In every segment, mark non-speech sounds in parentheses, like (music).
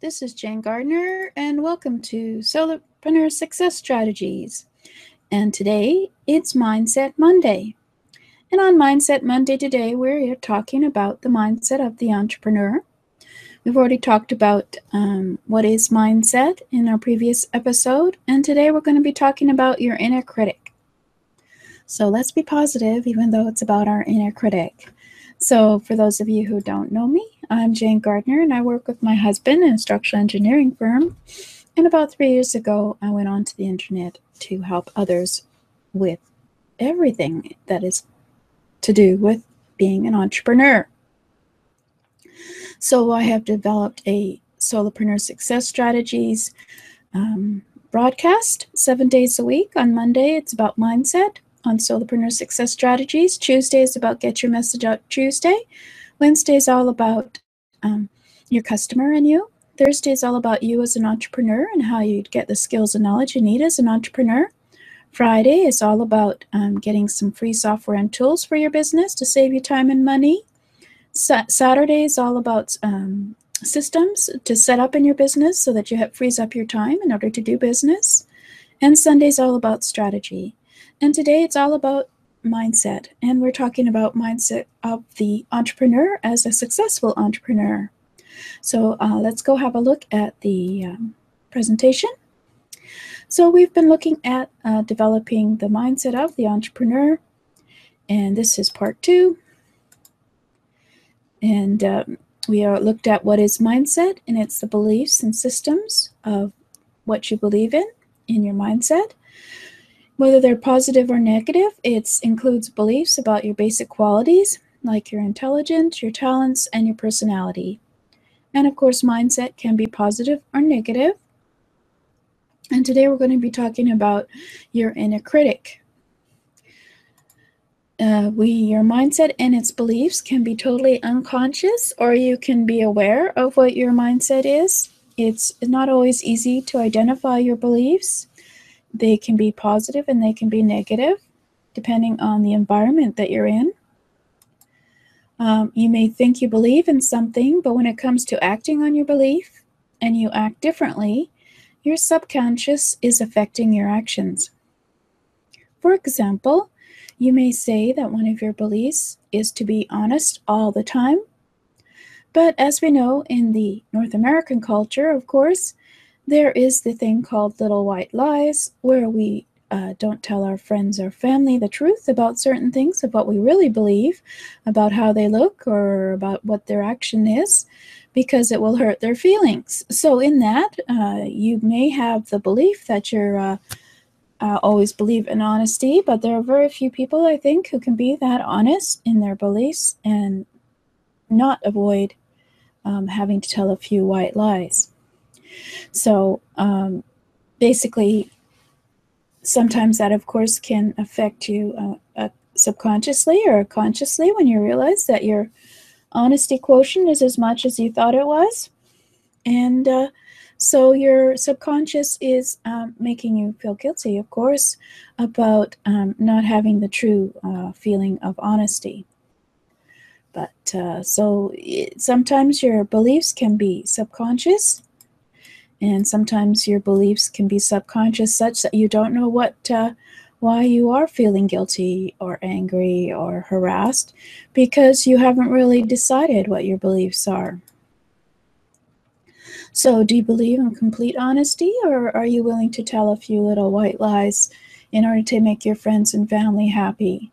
This is Jane Gardner, and welcome to Solopreneur Success Strategies. And today it's Mindset Monday. And on Mindset Monday today, we're talking about the mindset of the entrepreneur. We've already talked about um, what is mindset in our previous episode, and today we're going to be talking about your inner critic. So let's be positive, even though it's about our inner critic. So, for those of you who don't know me, I'm Jane Gardner and I work with my husband in a structural engineering firm. And about three years ago, I went onto the internet to help others with everything that is to do with being an entrepreneur. So, I have developed a solopreneur success strategies um, broadcast seven days a week. On Monday, it's about mindset on Solopreneur Success Strategies. Tuesday is about Get Your Message Out Tuesday. Wednesday is all about um, your customer and you. Thursday is all about you as an entrepreneur and how you get the skills and knowledge you need as an entrepreneur. Friday is all about um, getting some free software and tools for your business to save you time and money. Sa- Saturday is all about um, systems to set up in your business so that you have frees up your time in order to do business. And Sunday is all about strategy. And today it's all about mindset. And we're talking about mindset of the entrepreneur as a successful entrepreneur. So uh, let's go have a look at the um, presentation. So we've been looking at uh, developing the mindset of the entrepreneur. And this is part two. And um, we are looked at what is mindset, and it's the beliefs and systems of what you believe in in your mindset. Whether they're positive or negative, it includes beliefs about your basic qualities, like your intelligence, your talents, and your personality. And of course, mindset can be positive or negative. And today we're going to be talking about your inner critic. Uh, we, your mindset and its beliefs can be totally unconscious, or you can be aware of what your mindset is. It's not always easy to identify your beliefs. They can be positive and they can be negative, depending on the environment that you're in. Um, you may think you believe in something, but when it comes to acting on your belief and you act differently, your subconscious is affecting your actions. For example, you may say that one of your beliefs is to be honest all the time. But as we know in the North American culture, of course, there is the thing called little white lies, where we uh, don't tell our friends or family the truth about certain things, of what we really believe, about how they look, or about what their action is, because it will hurt their feelings. So, in that, uh, you may have the belief that you're uh, uh always believe in honesty, but there are very few people, I think, who can be that honest in their beliefs and not avoid um, having to tell a few white lies. So um, basically, sometimes that, of course, can affect you uh, uh, subconsciously or consciously when you realize that your honesty quotient is as much as you thought it was. And uh, so your subconscious is um, making you feel guilty, of course, about um, not having the true uh, feeling of honesty. But uh, so it, sometimes your beliefs can be subconscious and sometimes your beliefs can be subconscious such that you don't know what uh, why you are feeling guilty or angry or harassed because you haven't really decided what your beliefs are. So do you believe in complete honesty or are you willing to tell a few little white lies in order to make your friends and family happy?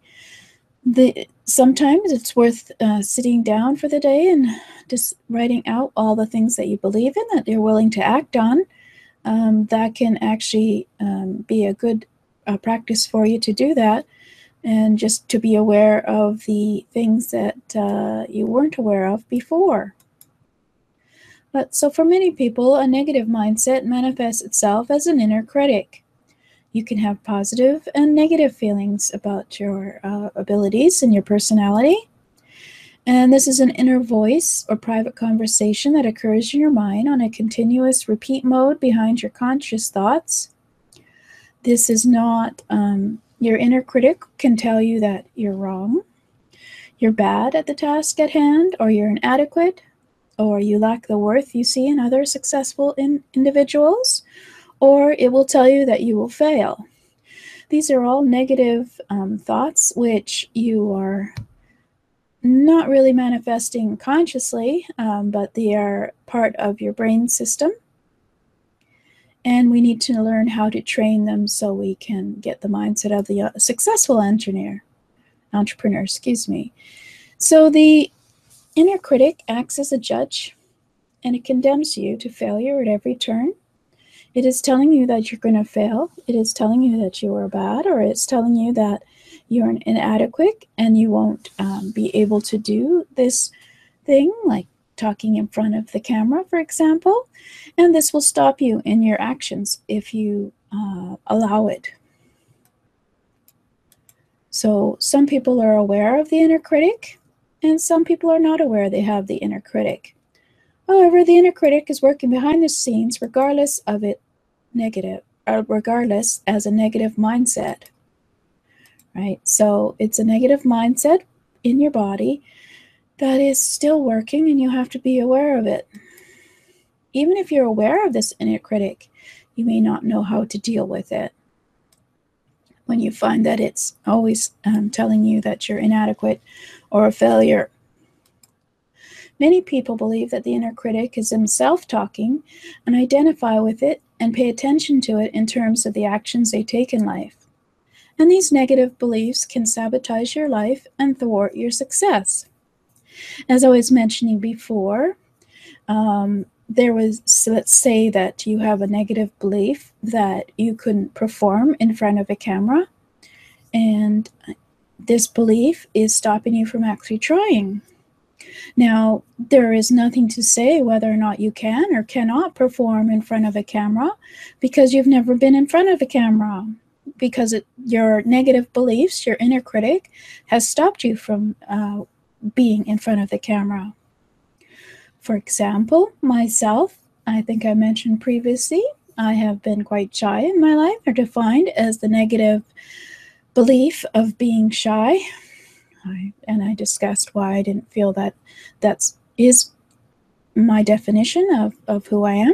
The sometimes it's worth uh, sitting down for the day and just writing out all the things that you believe in that you're willing to act on. Um, that can actually um, be a good uh, practice for you to do that and just to be aware of the things that uh, you weren't aware of before. But so for many people, a negative mindset manifests itself as an inner critic. You can have positive and negative feelings about your uh, abilities and your personality. And this is an inner voice or private conversation that occurs in your mind on a continuous repeat mode behind your conscious thoughts. This is not, um, your inner critic can tell you that you're wrong, you're bad at the task at hand, or you're inadequate, or you lack the worth you see in other successful in individuals, or it will tell you that you will fail. These are all negative um, thoughts which you are not really manifesting consciously, um, but they are part of your brain system. And we need to learn how to train them so we can get the mindset of the uh, successful engineer, entrepreneur, excuse me. So the inner critic acts as a judge and it condemns you to failure at every turn. It is telling you that you're going to fail. It is telling you that you are bad, or it's telling you that you're inadequate and you won't um, be able to do this thing, like talking in front of the camera, for example. And this will stop you in your actions if you uh, allow it. So, some people are aware of the inner critic, and some people are not aware they have the inner critic. However, the inner critic is working behind the scenes regardless of it negative, or uh, regardless as a negative mindset right? So it's a negative mindset in your body that is still working and you have to be aware of it. Even if you're aware of this inner critic, you may not know how to deal with it. When you find that it's always um, telling you that you're inadequate or a failure. Many people believe that the inner critic is himself talking and identify with it and pay attention to it in terms of the actions they take in life and these negative beliefs can sabotage your life and thwart your success. As I was mentioning before, um, there was, so let's say that you have a negative belief that you couldn't perform in front of a camera, and this belief is stopping you from actually trying. Now, there is nothing to say whether or not you can or cannot perform in front of a camera because you've never been in front of a camera because it, your negative beliefs, your inner critic, has stopped you from uh, being in front of the camera. For example, myself, I think I mentioned previously, I have been quite shy in my life, or defined as the negative belief of being shy. I, and I discussed why I didn't feel that that's is my definition of, of who I am.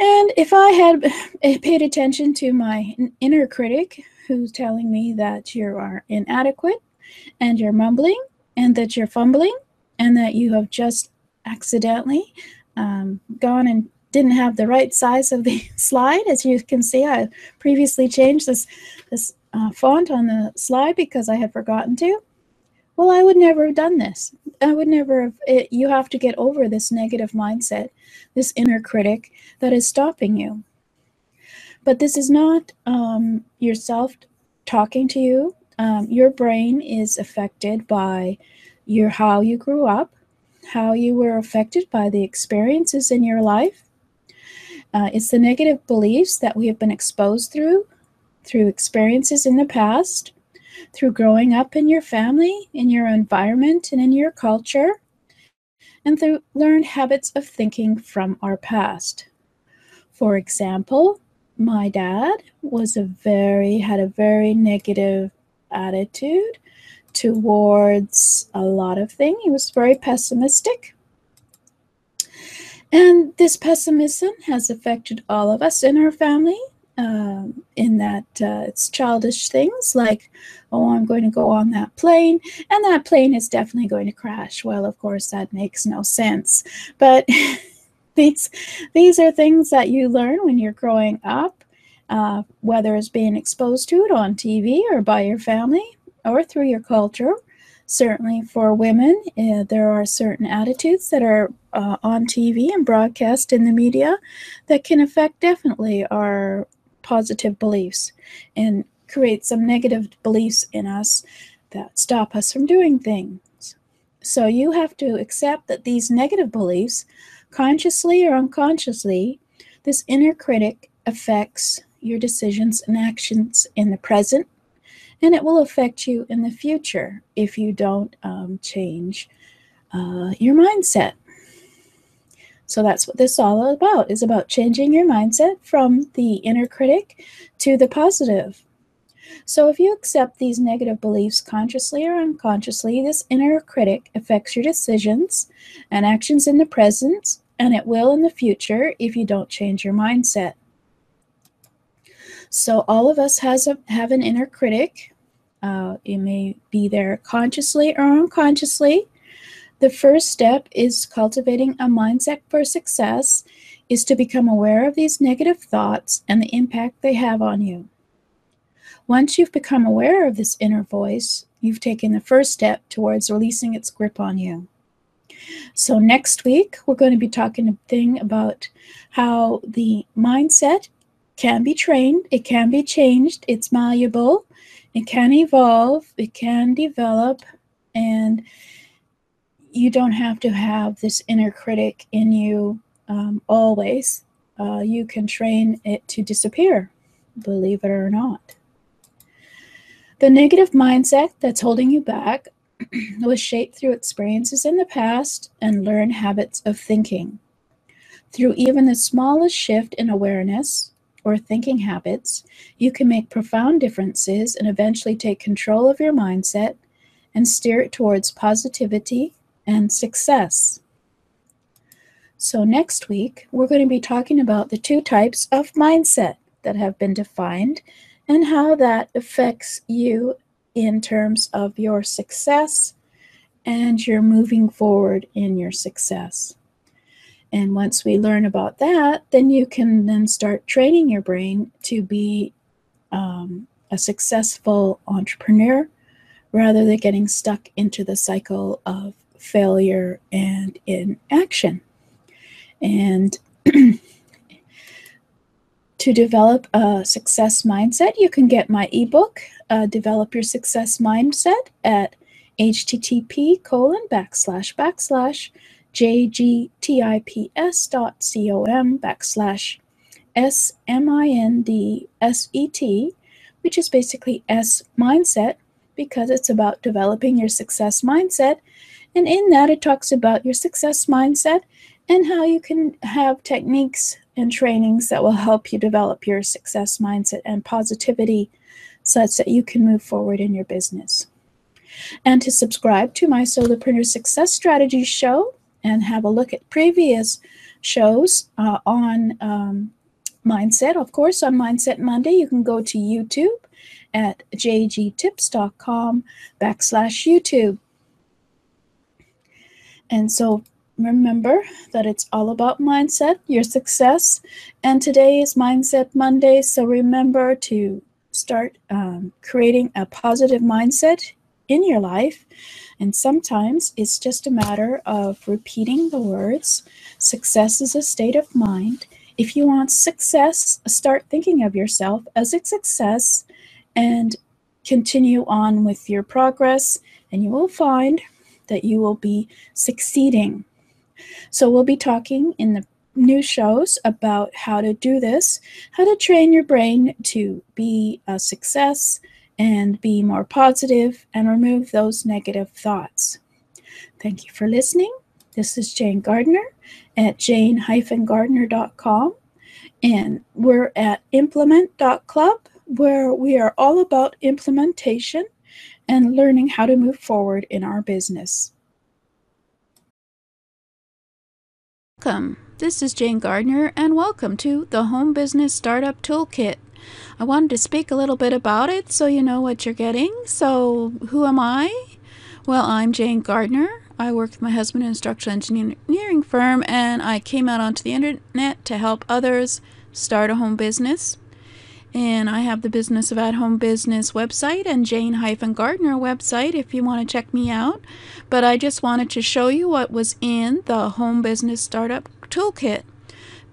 And if I had (laughs) paid attention to my inner critic who's telling me that you are inadequate and you're mumbling and that you're fumbling and that you have just accidentally um, gone and didn't have the right size of the (laughs) slide. As you can see, I previously changed this, this uh, font on the slide because I had forgotten to. Well, I would never have done this. I would never have. It, you have to get over this negative mindset, this inner critic that is stopping you. But this is not um, yourself talking to you. Um, your brain is affected by your how you grew up, how you were affected by the experiences in your life. Uh, it's the negative beliefs that we have been exposed through, through experiences in the past, through growing up in your family, in your environment, and in your culture, and through learned habits of thinking from our past. For example, my dad was a very had a very negative attitude towards a lot of things. He was very pessimistic. And this pessimism has affected all of us in our family um, in that uh, it's childish things like, oh, I'm going to go on that plane, and that plane is definitely going to crash. Well, of course, that makes no sense. But (laughs) these, these are things that you learn when you're growing up, uh, whether it's being exposed to it on TV or by your family or through your culture. Certainly, for women, uh, there are certain attitudes that are uh, on TV and broadcast in the media that can affect definitely our positive beliefs and create some negative beliefs in us that stop us from doing things. So you have to accept that these negative beliefs Consciously or unconsciously, this inner critic affects your decisions and actions in the present, and it will affect you in the future if you don't um, change uh, your mindset. So that's what this is all about is about changing your mindset from the inner critic to the positive. So if you accept these negative beliefs consciously or unconsciously, this inner critic affects your decisions and actions in the present, and it will in the future if you don't change your mindset. So all of us has a, have an inner critic. Uh, it may be there consciously or unconsciously. The first step is cultivating a mindset for success is to become aware of these negative thoughts and the impact they have on you. Once you've become aware of this inner voice, you've taken the first step towards releasing its grip on you. So next week we're going to be talking a thing about how the mindset can be trained, it can be changed, it's malleable, it can evolve, it can develop, and you don't have to have this inner critic in you um, always. Uh, you can train it to disappear, believe it or not. The negative mindset that's holding you back (clears throat) was shaped through experiences in the past and learned habits of thinking. Through even the smallest shift in awareness or thinking habits, you can make profound differences and eventually take control of your mindset and steer it towards positivity and success. So, next week, we're going to be talking about the two types of mindset that have been defined and how that affects you in terms of your success and your moving forward in your success. And once we learn about that, then you can then start training your brain to be um, a successful entrepreneur rather than getting stuck into the cycle of failure and inaction. And (clears throat) to develop a success mindset, you can get my ebook, uh, Develop Your Success Mindset, at http colon backslash backslash jgtips.com backslash s-m-i-n-d-s-e-t, which is basically S mindset because it's about developing your success mindset. And in that, it talks about your success mindset and how you can have techniques and trainings that will help you develop your success mindset and positivity such that you can move forward in your business. And to subscribe to my Solopreneur Success Strategies show and have a look at previous shows uh, on um, mindset, of course, on Mindset Monday, you can go to YouTube at jgtips.com backslash YouTube. And so remember that it's all about mindset, your success. And today is Mindset Monday. So remember to start um, creating a positive mindset in your life. And sometimes it's just a matter of repeating the words. Success is a state of mind. If you want success, start thinking of yourself as a success and continue on with your progress, and you will find that you will be succeeding. So, we'll be talking in the new shows about how to do this, how to train your brain to be a success and be more positive and remove those negative thoughts. Thank you for listening. This is Jane Gardner at jane-gardner.com and we're at implement.club where we are all about implementation and learning how to move forward in our business. Welcome. This is Jane Gardner, and welcome to the Home Business Startup Toolkit. I wanted to speak a little bit about it so you know what you're getting. So, who am I? Well, I'm Jane Gardner. I work with my husband in an instructional engineering firm, and I came out onto the internet to help others start a home business. And I have the Business of At Home Business website and Jane Gardner website if you want to check me out. But I just wanted to show you what was in the Home Business Startup Toolkit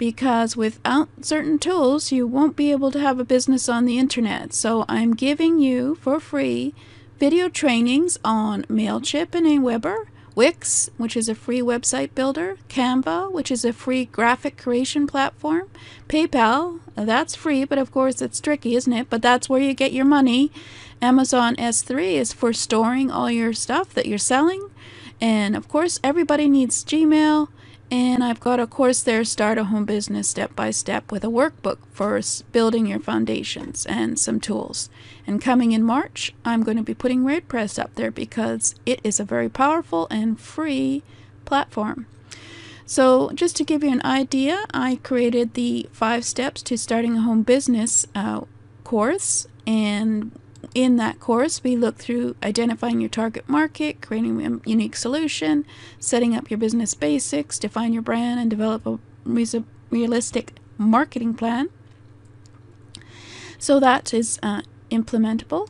because without certain tools, you won't be able to have a business on the internet. So I'm giving you for free video trainings on MailChimp and Aweber, Wix, which is a free website builder, Canva, which is a free graphic creation platform, PayPal, that's free, but of course it's tricky, isn't it? But that's where you get your money. Amazon S3 is for storing all your stuff that you're selling. And of course, everybody needs Gmail. And I've got a course there, Start a Home Business Step by Step, with a workbook for building your foundations and some tools. And coming in March, I'm going to be putting WordPress up there because it is a very powerful and free platform. So, just to give you an idea, I created the five steps to starting a home business uh, course, and in that course, we look through identifying your target market, creating a unique solution, setting up your business basics, define your brand, and develop a realistic marketing plan. So that is uh, implementable.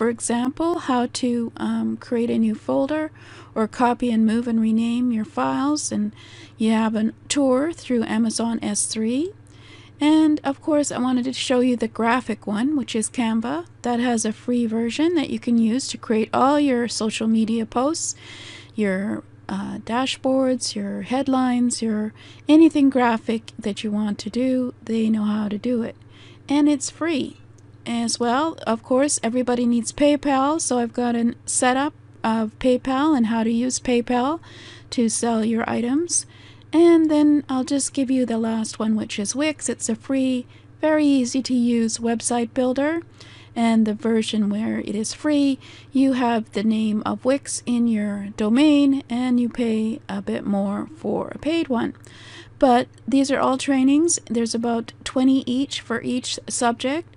For example, how to um, create a new folder or copy and move and rename your files. And you have a tour through Amazon S3. And of course, I wanted to show you the graphic one, which is Canva. That has a free version that you can use to create all your social media posts, your uh, dashboards, your headlines, your anything graphic that you want to do. They know how to do it. And it's free as well. Of course, everybody needs PayPal, so I've got a setup of PayPal and how to use PayPal to sell your items. And then I'll just give you the last one, which is Wix. It's a free, very easy to use website builder. And the version where it is free, you have the name of Wix in your domain and you pay a bit more for a paid one. But these are all trainings. There's about 20 each for each subject.